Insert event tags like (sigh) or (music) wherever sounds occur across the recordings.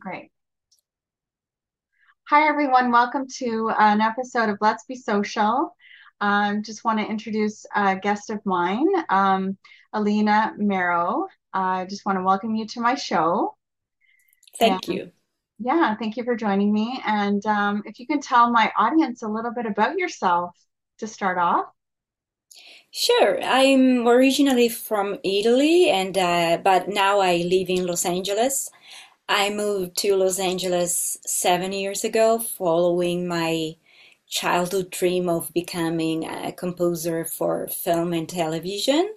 great. Hi, everyone. Welcome to an episode of Let's Be Social. Um, just want to introduce a guest of mine, um, Elena Maro. I just want to welcome you to my show. Thank And you. yeah, thank you for joining me. And um, if you can tell my audience a little bit about yourself to start off. Sure, I'm originally from Italy and uh, but now I live in Los Angeles. I moved to Los Angeles seven years ago following my childhood dream of becoming a composer for film and television.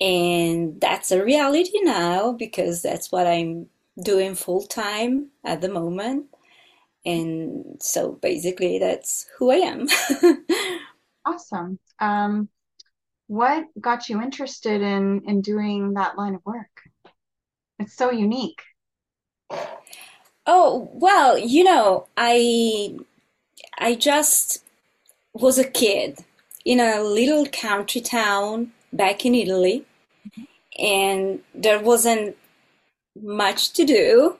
And that's a reality now because that's what I'm doing full time at the moment. And so basically that's who I am. (laughs) Awesome. Um, what got you interested in in doing that line of work? It's so unique. Oh, well, you know, I I just was a kid in a little country town back in Italy, and there wasn't much to do.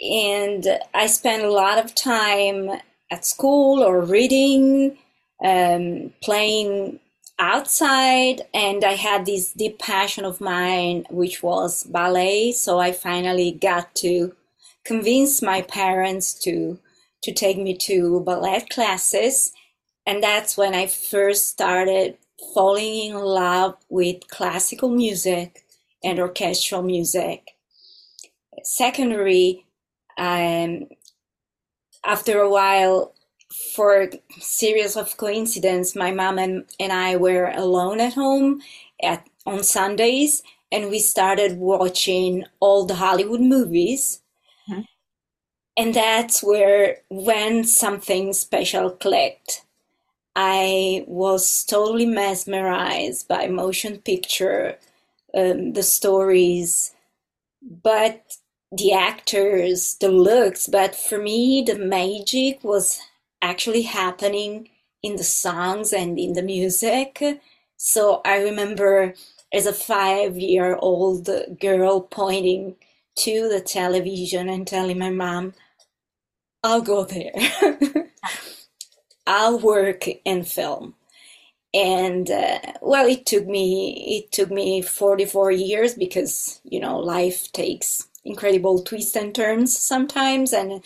And I spent a lot of time at school or reading, um, playing outside, and I had this deep passion of mine, which was ballet. So I finally got to convince my parents to to take me to ballet classes, and that's when I first started falling in love with classical music and orchestral music. Secondary, um, after a while, for a series of coincidence, my mom and, and I were alone at home at on Sundays, and we started watching all the Hollywood movies. Mhm. And that's where when something special clicked. I was totally mesmerized by motion picture, um, the stories, but the actors, the looks. But for me, the magic was actually happening in the songs and in the music. So I remember as a five-year-old girl pointing to the television and telling my mom, I'll go there. (laughs) I'll work in film. And uh, well, it took me it took me 44 years because, you know, life takes incredible twists and turns sometimes, and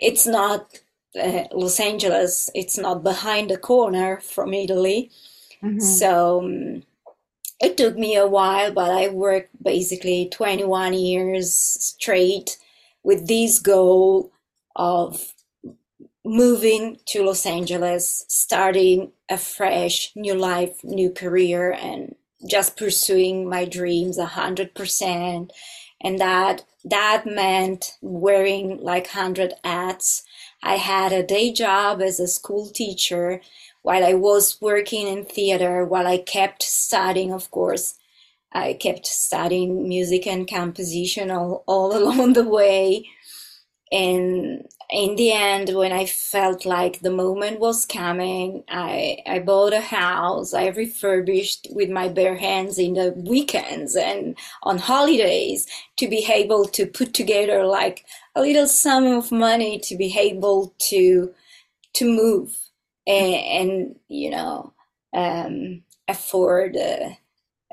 it's not uh, Los Angeles, it's not behind the corner from Italy. hmm So um, it took me a while, but I worked basically 21 years straight with this goal of moving to Los Angeles, starting a fresh new life, new career, and just pursuing my dreams hundred percent. And that that meant wearing like hundred hats. I had a day job as a school teacher while I was working in theater, while I kept studying, of course. I kept studying music and composition all, all (laughs) along the way. And in the end, when I felt like the moment was coming, I I bought a house. I refurbished with my bare hands in the weekends and on holidays to be able to put together like a little sum of money to be able to to move and, and you know um, afford uh,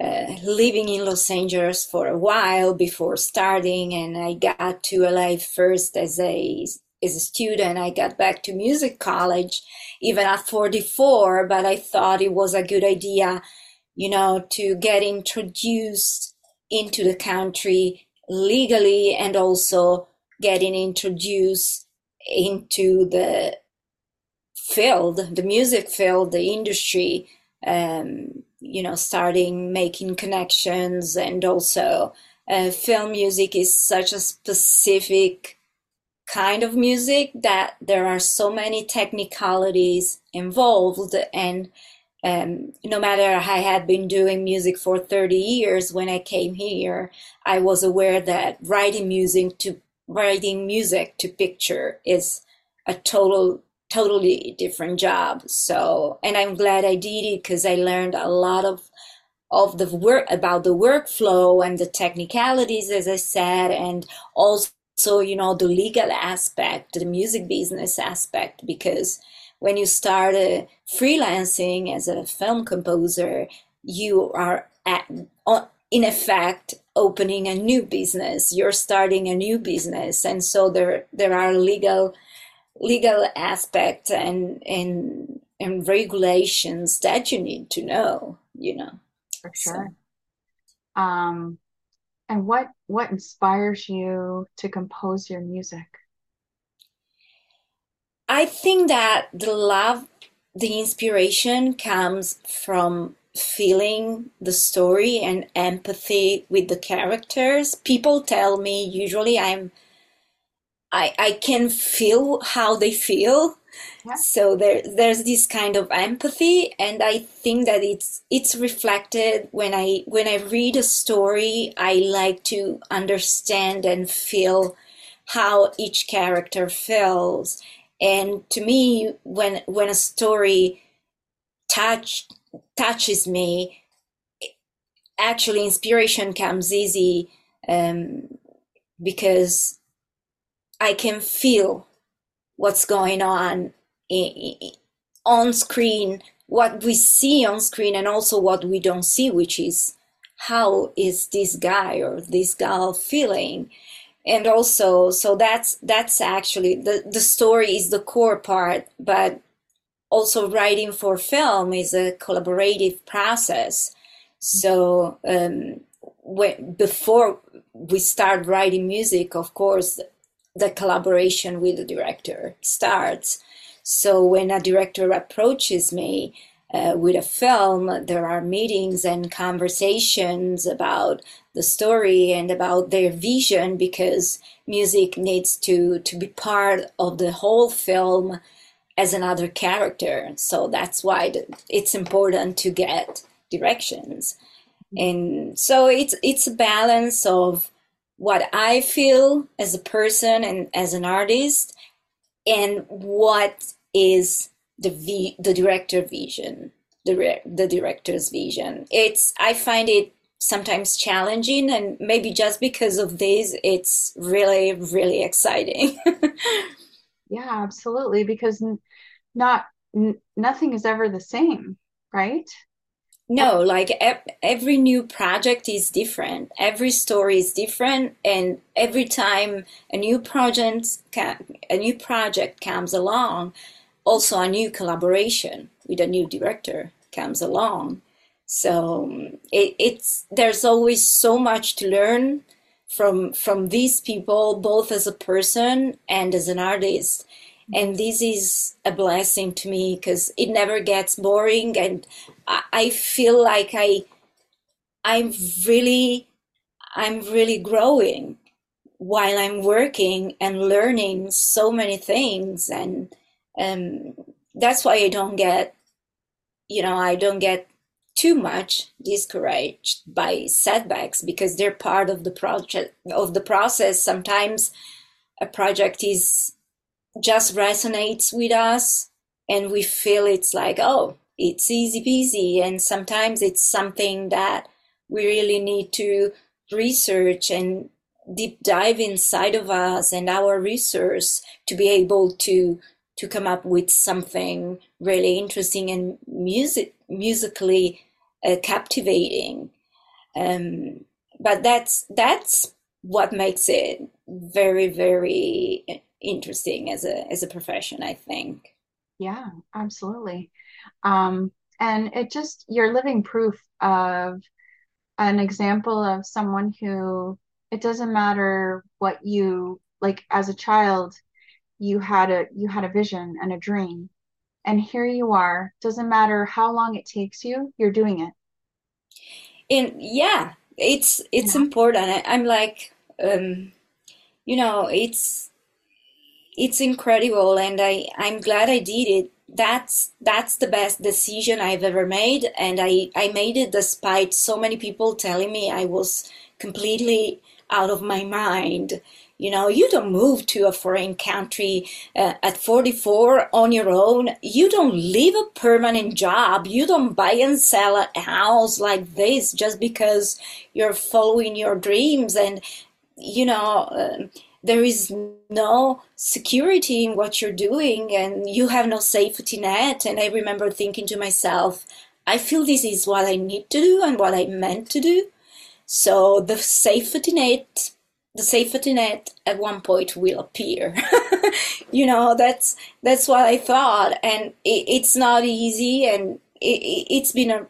uh, living in Los Angeles for a while before starting, and I got to LA first as a as a student. I got back to music college even at 44, but I thought it was a good idea, you know, to get introduced into the country legally and also getting introduced into the field, the music field, the industry, um, you know, starting making connections and also uh, film music is such a specific kind of music that there are so many technicalities involved and um, no matter I had been doing music for 30 years when I came here, I was aware that writing music to writing music to picture is a total totally different job. So, and I'm glad I did it because I learned a lot of of the work about the workflow and the technicalities, as I said, and also you know the legal aspect the music business aspect because when you start uh, freelancing as a film composer you are at, in effect opening a new business you're starting a new business and so there there are legal legal aspects and and and regulations that you need to know you know? For sure. So. um and what what inspires you to compose your music? I think that the love the inspiration comes from feeling the story and empathy with the characters. People tell me usually i'm i i can feel how they feel yeah. so there there's this kind of empathy and i think that it's it's reflected when i when i read a story i like to understand and feel how each character feels and to me when when a story touch touches me actually inspiration comes easy um, because i can feel what's going on on screen, what we see on screen, and also what we don't see, which is how is this guy or this girl feeling? And also so that's that's actually the the story is the core part but also writing for film is a collaborative process. So um, when, before we start writing music of course the collaboration with the director starts. So when a director approaches me uh, with a film, there are meetings and conversations about the story and about their vision because music needs to, to be part of the whole film as another character. So that's why it's important to get directions. And so it's it's a balance of what I feel as a person and as an artist, and what is the v- the director vision, the the director's vision. It's I find it sometimes challenging, and maybe just because of this, it's really really exciting. (laughs) yeah, absolutely, because not n- nothing is ever the same, right? No, like every new project is different. Every story is different, and every time a new project a new project comes along, also a new collaboration with a new director comes along. So it, it's there's always so much to learn from from these people, both as a person and as an artist and this is a blessing to me because it never gets boring and I, I feel like i i'm really i'm really growing while i'm working and learning so many things. And um, that's why i don't get you know i don't get too much discouraged by setbacks because they're part of the project of the process. Sometimes a project is just resonates with us and we feel it's like, oh, it's easy peasy. And sometimes it's something that we really need to research and deep dive inside of us and our research to be able to to come up with something really interesting and music musically uh, captivating um, but that's that's what makes it very very interesting as a as a profession i think. Yeah absolutely. Um and it just you're living proof of an example of someone who it doesn't matter what you like as a child you had a you had a vision and a dream and here you are. Doesn't matter how long it takes you you're doing it. And yeah it's it's yeah. important. I, i'm like um you know it's it's incredible and I, I'm glad I did it. That's that's the best decision I've ever made and I, I made it despite so many people telling me I was completely out of my mind. You know, you don't move to a foreign country uh, at 44 on your own. You don't leave a permanent job. You don't buy and sell a house like this just because you're following your dreams. And, you know, uh, there is no security in what you're doing and you have no safety net. And I remember thinking to myself, I feel this is what I need to do and what I meant to do. So the safety net, the safety net at one point will appear. (laughs) you know, that's that's what I thought, and it, it's not easy, and it, has been a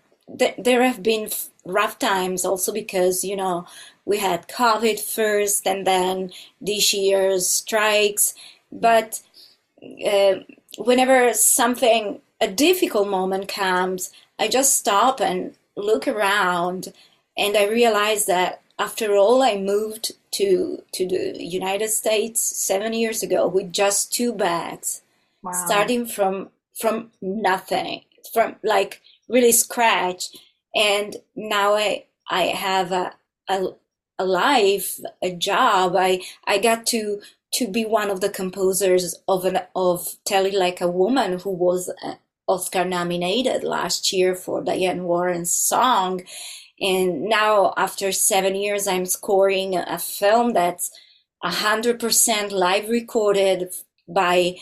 there have been rough times also because you know we had COVID first and then this year's strikes. But uh, whenever something, a difficult moment comes, I just stop and look around and I realize that after all, I moved to, to the United States seven years ago with just two bags, wow. starting from, from nothing, from like really scratch. And now I, I have a, a, a life, a job. I I got to to be one of the composers of an of Tell It Like a Woman, who was uh, Oscar nominated last year for Diane Warren's song. And now, after seven years, I'm scoring a film that's hundred percent live recorded by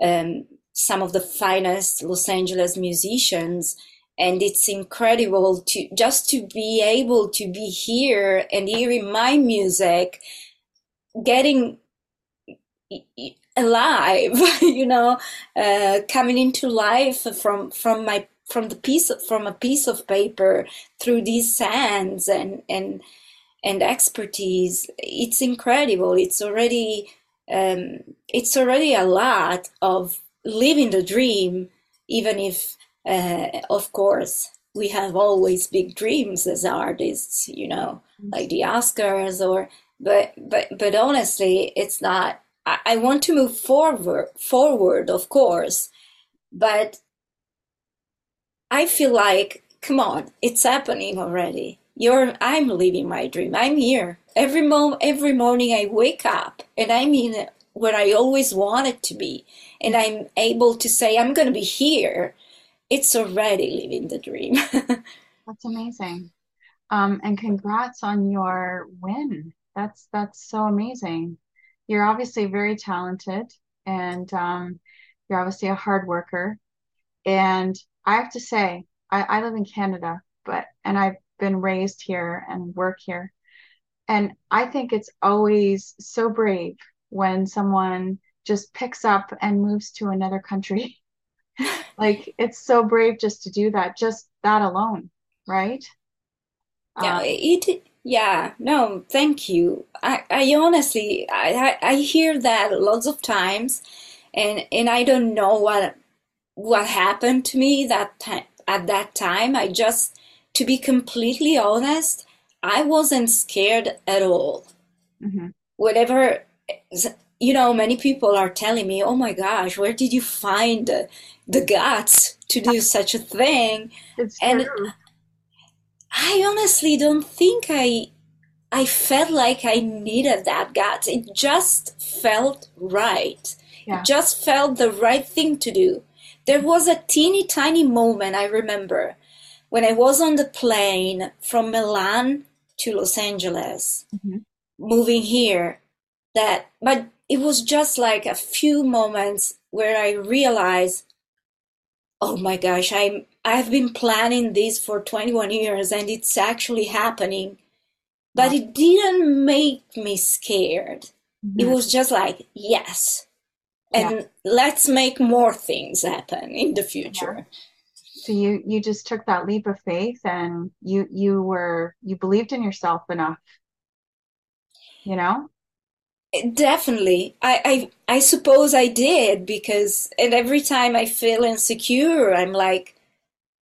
um, some of the finest Los Angeles musicians and it's incredible to just to be able to be here and hearing my music getting alive (laughs) you know uh, coming into life from from my from the piece from a piece of paper through these sands and and and expertise. It's incredible. It's already um, it's already a lot of living the dream even if uh, of course, we have always big dreams as artists, you know, like the Oscars or, but, but, but honestly, it's not, I, I want to move forward, forward, of course, but I feel like, come on, it's happening already. You're, I'm living my dream. I'm here. Every moment, every morning I wake up and I'm in where I always wanted to be. And I'm able to say, I'm going to be here it's already living the dream. (laughs) that's amazing. Um, and congrats on your win. That's that's so amazing. You're obviously very talented, and um, you're obviously a hard worker. And I have to say, I, I live in Canada, but and I've been raised here and work here. And I think it's always so brave when someone just picks up and moves to another country (laughs) like it's so brave just to do that just that alone right? Yeah um, it yeah no thank you. I i honestly i i hear that lots of times and and i don't know what what happened to me that time at that time. I just to be completely honest i wasn't scared at all. Mm-hmm. whatever you know, many people are telling me, "Oh my gosh, where did you find the, guts to do such a thing?" It's and true. I honestly don't think I I felt like I needed that guts. It just felt right. Yeah. It just felt the right thing to do. There was a teeny tiny moment I remember when I was on the plane from Milan to Los Angeles, mm-hmm. moving here. That, but it was just like a few moments where I realized, oh my gosh, I'm I've been planning this for 21 years and it's actually happening. But it didn't make me scared. Mm-hmm. It was just like, yes. And yeah. let's make more things happen in the future. Yeah. So you you just took that leap of faith and you you were you believed in yourself enough. You know? Definitely. I, I I suppose I did because and every time I feel insecure, I'm like,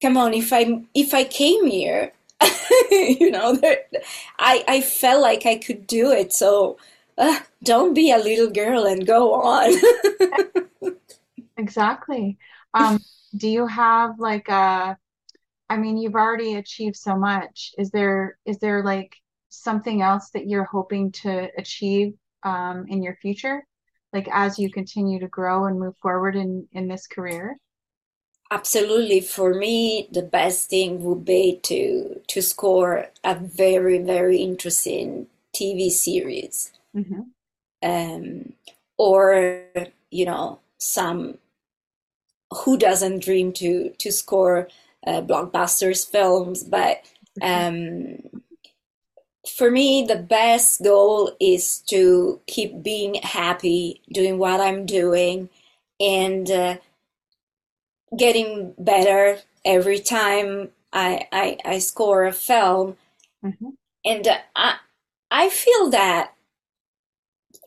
come on, if I if I came here, (laughs) you know, there, I I felt like I could do it. So uh, don't be a little girl and go on. (laughs) exactly. Um, do you have like a? I mean, you've already achieved so much. Is there is there like something else that you're hoping to achieve um, in your future, like as you continue to grow and move forward in in this career? Absolutely. For me, the best thing would be to to score a very very interesting TV series. Mm-hmm. um, or you know some who doesn't dream to to score uh, blockbusters films but um, for me the best goal is to keep being happy doing what i'm doing and uh, getting better every time I, I, I score a film. Mm-hmm. And uh, I, I feel that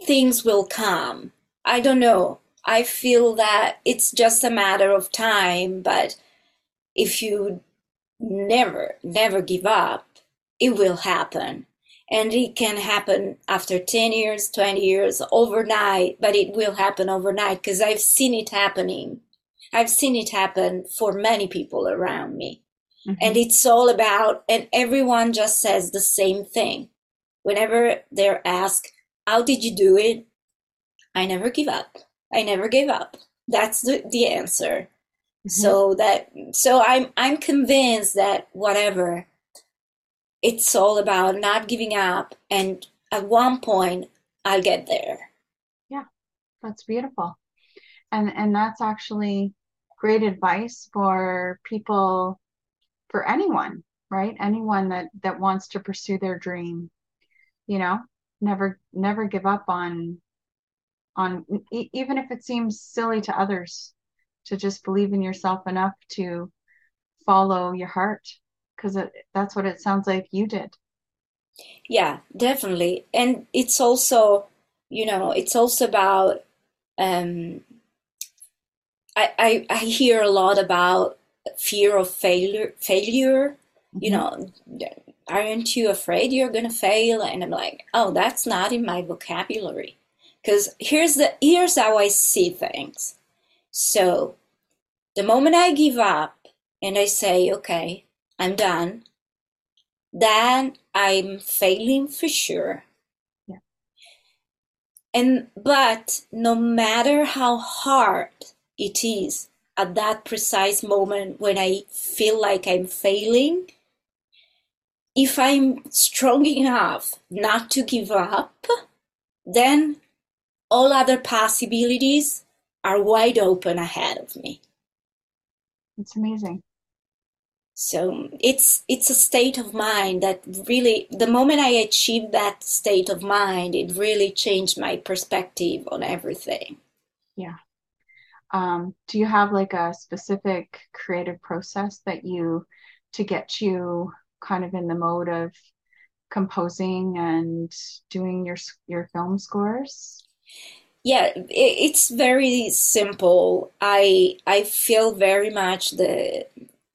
things will come. I don't know. I feel that it's just a matter of time, but if you never, never give up, it will happen. And it can happen after 10 years, 20 years, overnight, but it will happen overnight because I've seen it happening. I've seen it happen for many people around me. Mm-hmm. And it's all about, and everyone just says the same thing. Whenever they're asked, How did you do it? I never give up. I never gave up. That's the, the answer. Mm-hmm. So that so I'm I'm convinced that whatever it's all about not giving up and at one point I'll get there. Yeah. That's beautiful. And and that's actually great advice for people for anyone right anyone that that wants to pursue their dream you know never never give up on on e- even if it seems silly to others to just believe in yourself enough to follow your heart because that's what it sounds like you did. Yeah definitely. And it's also you know it's also about um I, I, I hear a lot about fear of failure failure. Mm-hmm. you know aren't you afraid you're gonna fail? And i'm like oh that's not in my vocabulary. Because here's the here's how i see things. So the moment i give up and i say okay i'm done then i'm failing for sure yeah. and but no matter how hard it is at that precise moment when I feel like I'm failing, if I'm strong enough not to give up, then all other possibilities are wide open ahead of me. It's amazing. So it's it's a state of mind that really the moment I achieved that state of mind, it really changed my perspective on everything. Yeah. Um, do you have like a specific creative process that you to get you kind of in the mode of composing and doing your your film scores? Yeah it's very simple. I i feel very much the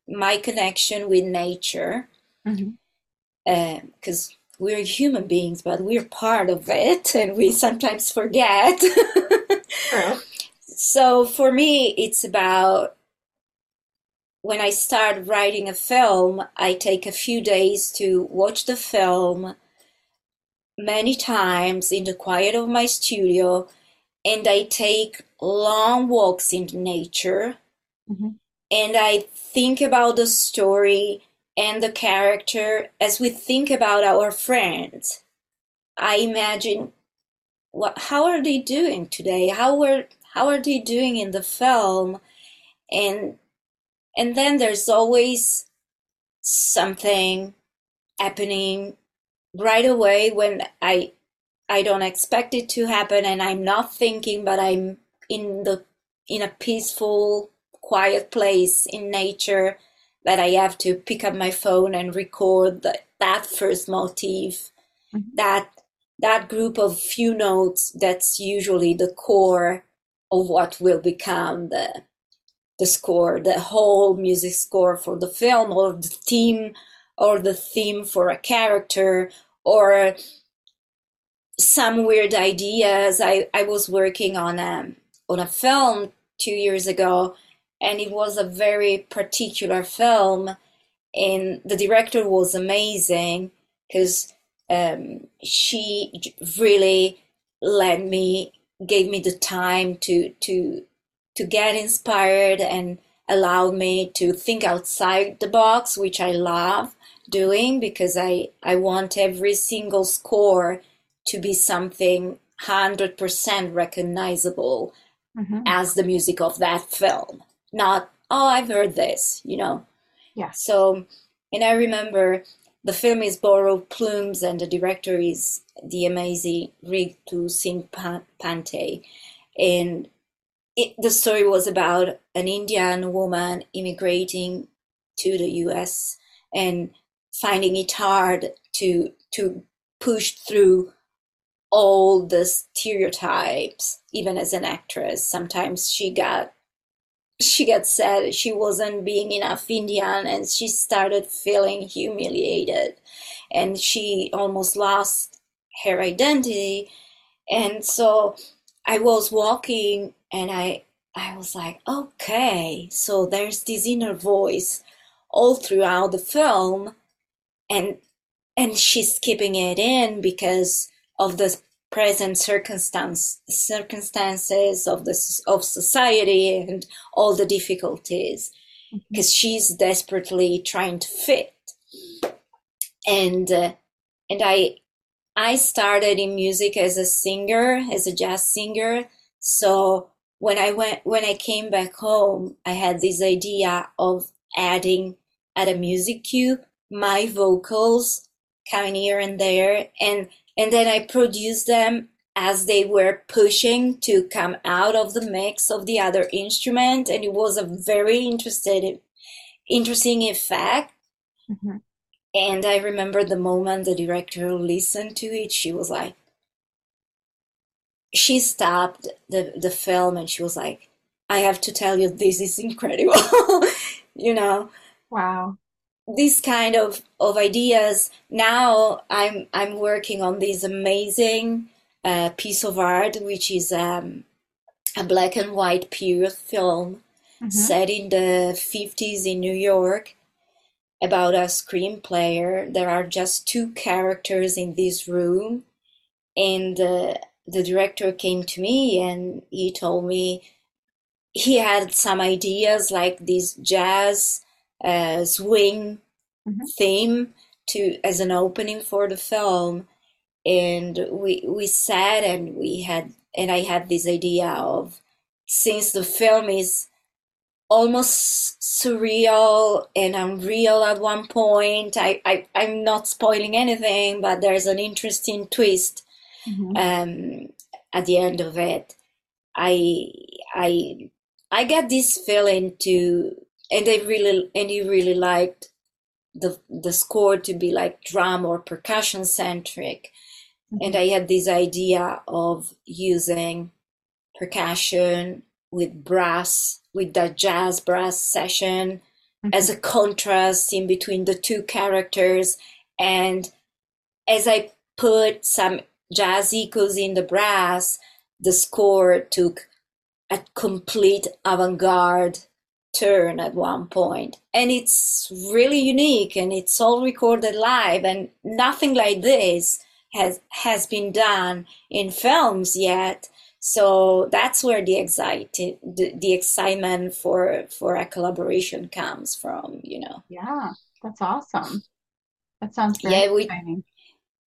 my connection with nature because mm-hmm. uh, we're human beings but we're part of it and we sometimes forget (laughs) so for me, it's about when I start writing a film, I take a few days to watch the film many times in the quiet of my studio, and I take long walks in nature. Mm-hmm. And I think about the story and the character as we think about our friends. I imagine what how are they doing today? How were how are they doing in the film and and then there's always something happening right away when i i don't expect it to happen and i'm not thinking but i'm in the in a peaceful quiet place in nature that i have to pick up my phone and record the, that first motif mm-hmm. that that group of few notes that's usually the core of what will become the the score, the whole music score for the film, or the theme, or the theme for a character, or some weird ideas. I, I was working on a on a film two years ago, and it was a very particular film, and the director was amazing because um, she really let me gave me the time to to to get inspired and allow me to think outside the box, which I love doing because I I want every single score to be something 100% recognizable hmm as the music of that film. Not, oh, I've heard this, you know. Yeah. So, and I remember the film is Borrowed Plumes, and the director is the amazing Ritu Singh Pa- Pante. And it, the story was about an Indian woman immigrating to the US and finding it hard to to push through all the stereotypes even as an actress sometimes she got she got sad she wasn't being enough indian and she started feeling humiliated. And she almost lost her identity. And so i was walking and i i was like okay. So there's this inner voice all throughout the film and and she's keeping it in because of the present circumstance circumstances of the of society and all the difficulties because she's desperately trying to fit. And uh, and I I started in music as a singer as a jazz singer. So when I went when I came back home I had this idea of adding at a music cue my vocals coming here and there and and then I produced them as they were pushing to come out of the mix of the other instrument and it was a very interested interesting effect. Hmm and I remember the moment the director listened to it she was like she stopped the the film and she was like I have to tell you this is incredible (laughs) you know? Wow. These kind of of ideas now i'm i'm working on this amazing uh, piece of art which is um, a black and white period film hmm set in the 50s in new york about a screen player. There are just two characters in this room and uh, the director came to me and he told me he had some ideas like this jazz uh, swing hmm theme to as an opening for the film. And we we sat and we had and I had this idea of since the film is almost surreal and unreal at one point I, I I'm not spoiling anything but there's an interesting twist hmm um at the end of it. I I I got this feeling to and I really and he really liked the the score to be like drum or percussion centric. And hmm I had this idea of using percussion with brass with that jazz brass session as hmm a contrast in between the two characters. And as I put some jazz echoes in the brass the score took a complete avant-garde turn at one point and it's really unique and it's all recorded live and nothing like this has has been done in films yet so that's where the excited the, the excitement for for a collaboration comes from you know Yeah, that's awesome. That sounds yeah we exciting.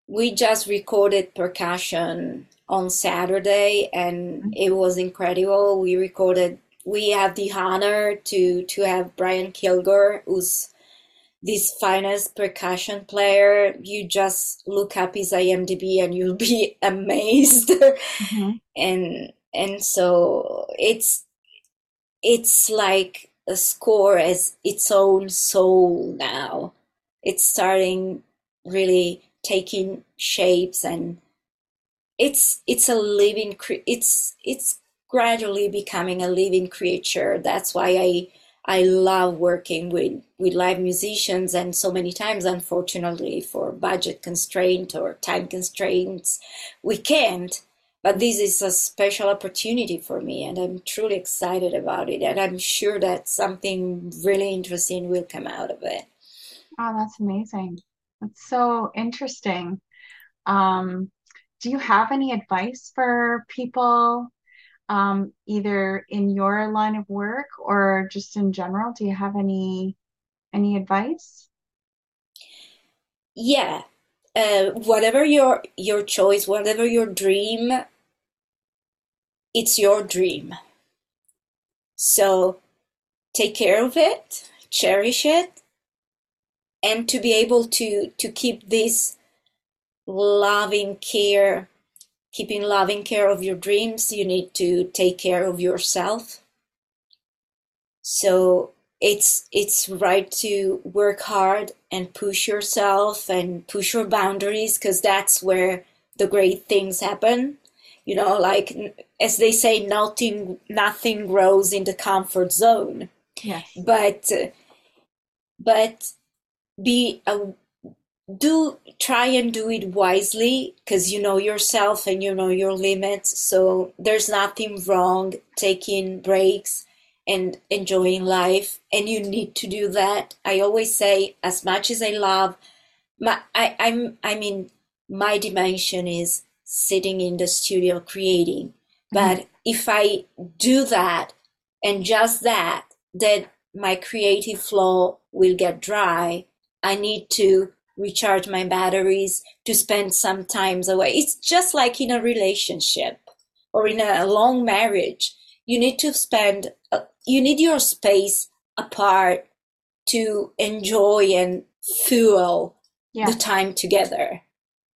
we just recorded percussion on Saturday and Mhm. it was incredible. We recorded, we have the honor to to have Brian Kilgore, who's this finest percussion player. You just look up his IMDb and you'll be (laughs) amazed. hmm And and so it's it's like a score as its own soul now. It's starting really taking shapes and it's it's a living cre- it's it's gradually becoming a living creature that's why i i love working with with live musicians and so many times unfortunately for budget constraint or time constraints we can't but this is a special opportunity for me and i'm truly excited about it and i'm sure that something really interesting will come out of it Oh, that's amazing. That's so interesting. Um, do you have any advice for people, um, either in your line of work or just in general? Do you have any any advice? yeah uh, whatever your your choice whatever your dream it's your dream. So take care of it, cherish it, and to be able to to keep this loving care keeping loving care of your dreams you need to take care of yourself. So it's it's right to work hard and push yourself and push your boundaries because that's where the great things happen. You know like as they say nothing nothing grows in the comfort zone. Yes. But but be a do try and do it wisely because you know yourself and you know your limits. So there's nothing wrong taking breaks and enjoying life and you need to do that. I always say as much as i love my i i'm i mean my dimension is sitting in the studio creating. But mm-hmm. if i do that and just that then my creative flow will get dry. I need to recharge my batteries, to spend some times away. It's just like in a relationship or in a long marriage. You need to spend, uh, you need your space apart to enjoy and fuel yeah. the time together,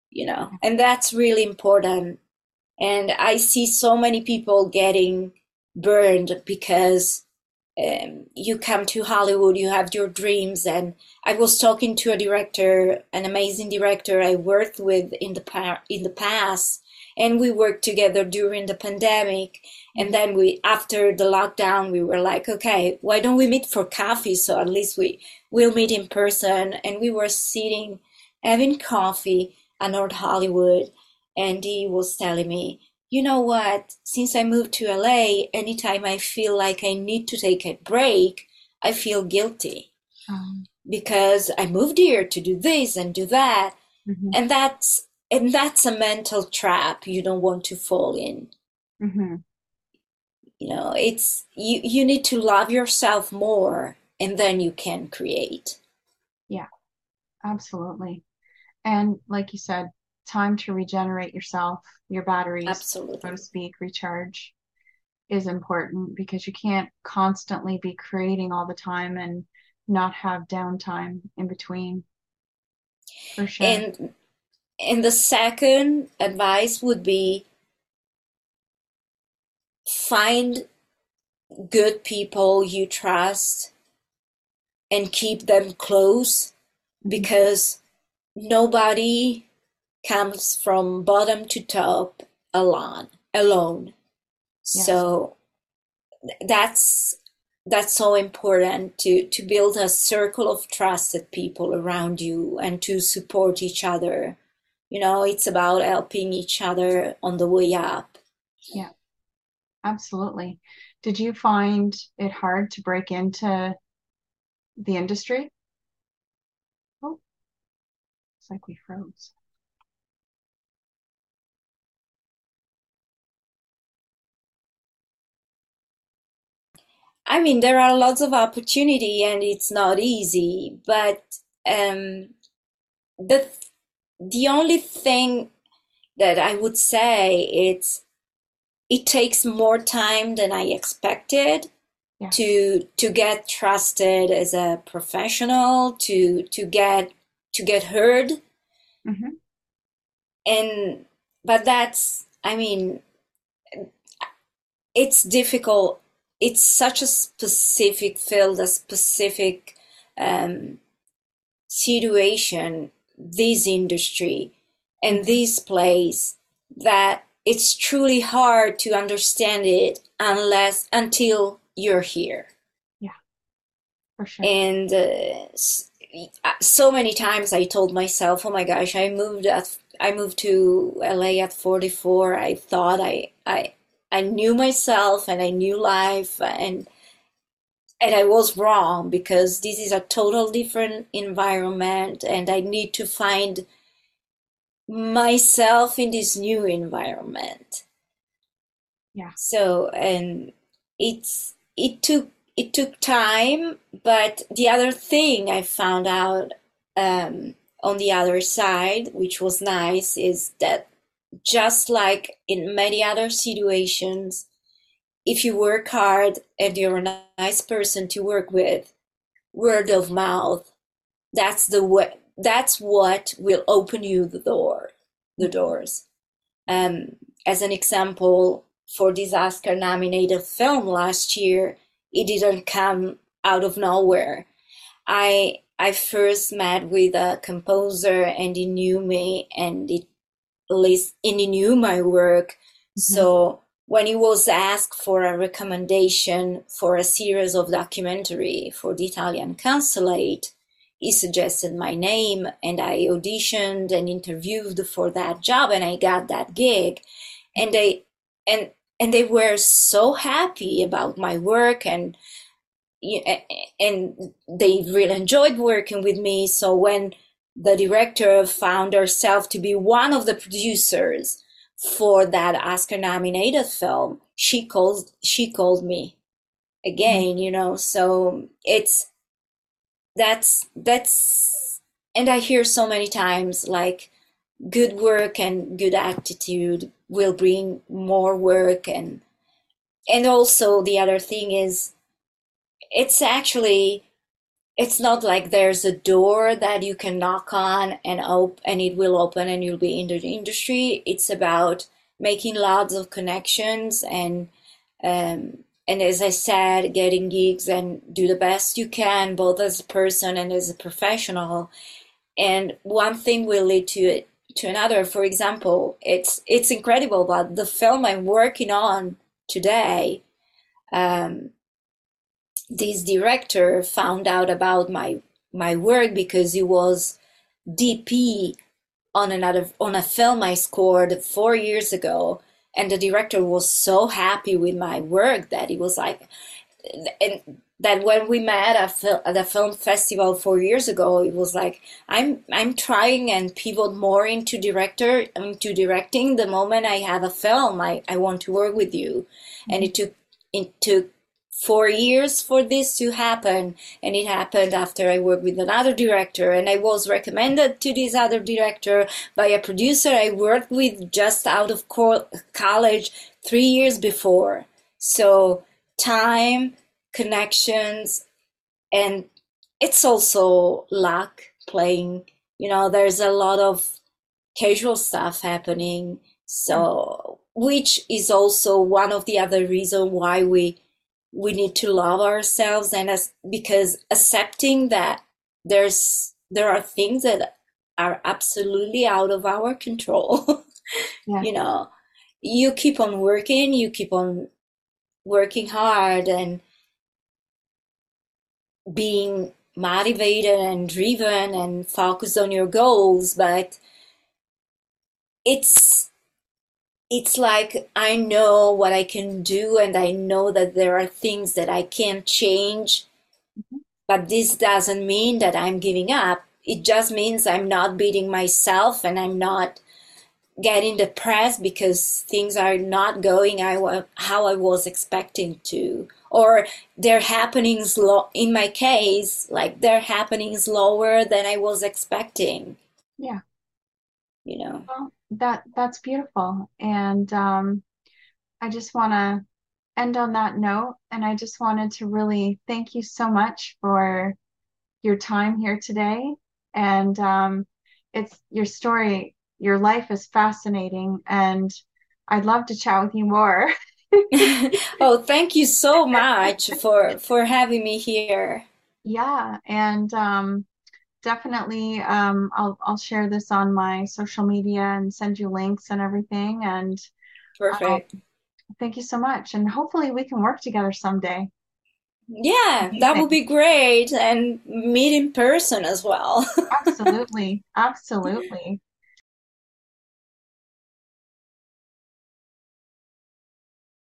you know, and that's really important. And I see so many people getting burned because um, you come to Hollywood, you have your dreams. And I was talking to a director, an amazing director I worked with in the pa- in the past, and we worked together during the pandemic. And then we, after the lockdown, we were like, okay, why don't we meet for coffee? So at least we will meet in person. And we were sitting having coffee at North Hollywood, and he was telling me you know what? Since I moved to LA, anytime I feel like I need to take a break, I feel guilty um, because I moved here to do this and do that, mm-hmm. and that's and that's a mental trap you don't want to fall in. Mm-hmm. You know, it's you. You need to love yourself more, and then you can create. Yeah, absolutely. And like you said, time to regenerate yourself, your batteries, Absolutely. so to speak, recharge is important because you can't constantly be creating all the time and not have downtime in between. For sure. And and the second advice would be find good people you trust and keep them close mm-hmm. because nobody comes from bottom to top alone alone. Yes. so that's that's so important to to build a circle of trusted people around you and to support each other. You know it's about helping each other on the way up. Yeah. Absolutely. Did you find it hard to break into the industry? Oh it's like we froze I mean, there are lots of opportunity and it's not easy, but um, the the only thing that I would say it's it takes more time than I expected yeah. to to get trusted as a professional, to to get to get heard, mm-hmm. and but that's I mean, it's difficult it's such a specific field, a specific um, situation, this industry and this place that it's truly hard to understand it unless until you're here. Yeah, for sure. And uh, uh, so many times I told myself, "Oh my gosh, I moved at I moved to LA at 44. I thought I I I knew myself and I knew life and and I was wrong because this is a total different environment and I need to find myself in this new environment. Yeah. So and it's it took it took time, but the other thing I found out um, on the other side, which was nice, is that just like in many other situations, if you work hard and you're a nice person to work with, word of mouth, that's the way, that's what will open you the door, the doors. Um, as an example, for this Oscar nominated film last year, it didn't come out of nowhere. I I first met with a composer and he knew me and it least and he knew my work. Mm-hmm. So when he was asked for a recommendation for a series of documentary for the Italian consulate, he suggested my name and I auditioned and interviewed for that job and I got that gig. And they and and they were so happy about my work and and they really enjoyed working with me. So when the director found herself to be one of the producers for that Oscar nominated film, she called she called me again, you know. So it's that's that's and I hear so many times like good work and good attitude will bring more work and and also the other thing is it's actually it's not like there's a door that you can knock on and op- and it will open and you'll be in the industry. It's about making lots of connections and um, and as I said, getting gigs and do the best you can, both as a person and as a professional. And one thing will lead to to another. For example, it's it's incredible, but the film I'm working on today. Um, this director found out about my my work because he was DP on another on a film I scored four years ago, and the director was so happy with my work that he was like, and that when we met at, at the film festival four years ago, it was like I'm I'm trying and pivot more into director into directing. The moment I have a film, I, I want to work with you, mm-hmm. and it took it took four years for this to happen and it happened after i worked with another director and i was recommended to this other director by a producer i worked with just out of college three years before. So time connections and it's also luck playing you know there's a lot of casual stuff happening. So which is also one of the other reasons why we we need to love ourselves and as because accepting that there's there are things that are absolutely out of our control (laughs) yeah. you know you keep on working you keep on working hard and being motivated and driven and focused on your goals but it's it's like I know what I can do and I know that there are things that I can't change. Mm-hmm. But this doesn't mean that I'm giving up. It just means I'm not beating myself and I'm not getting depressed because things are not going how I was expecting to. Or they're happening slow, in my case, like they're happening slower than I was expecting. Yeah. You know? Well, that that's beautiful. And um, i just want to end on that note and i just wanted to really thank you so much for your time here today. And um, it's your story your life is fascinating and i'd love to chat with you more. (laughs) (laughs) Oh thank you so much for for having me here. Yeah and um, definitely um, I'll I'll share this on my social media and send you links and everything. And perfect. Um, thank you so much. And hopefully we can work together someday. Yeah, that would be great. And meet in person as well. (laughs) absolutely. Absolutely.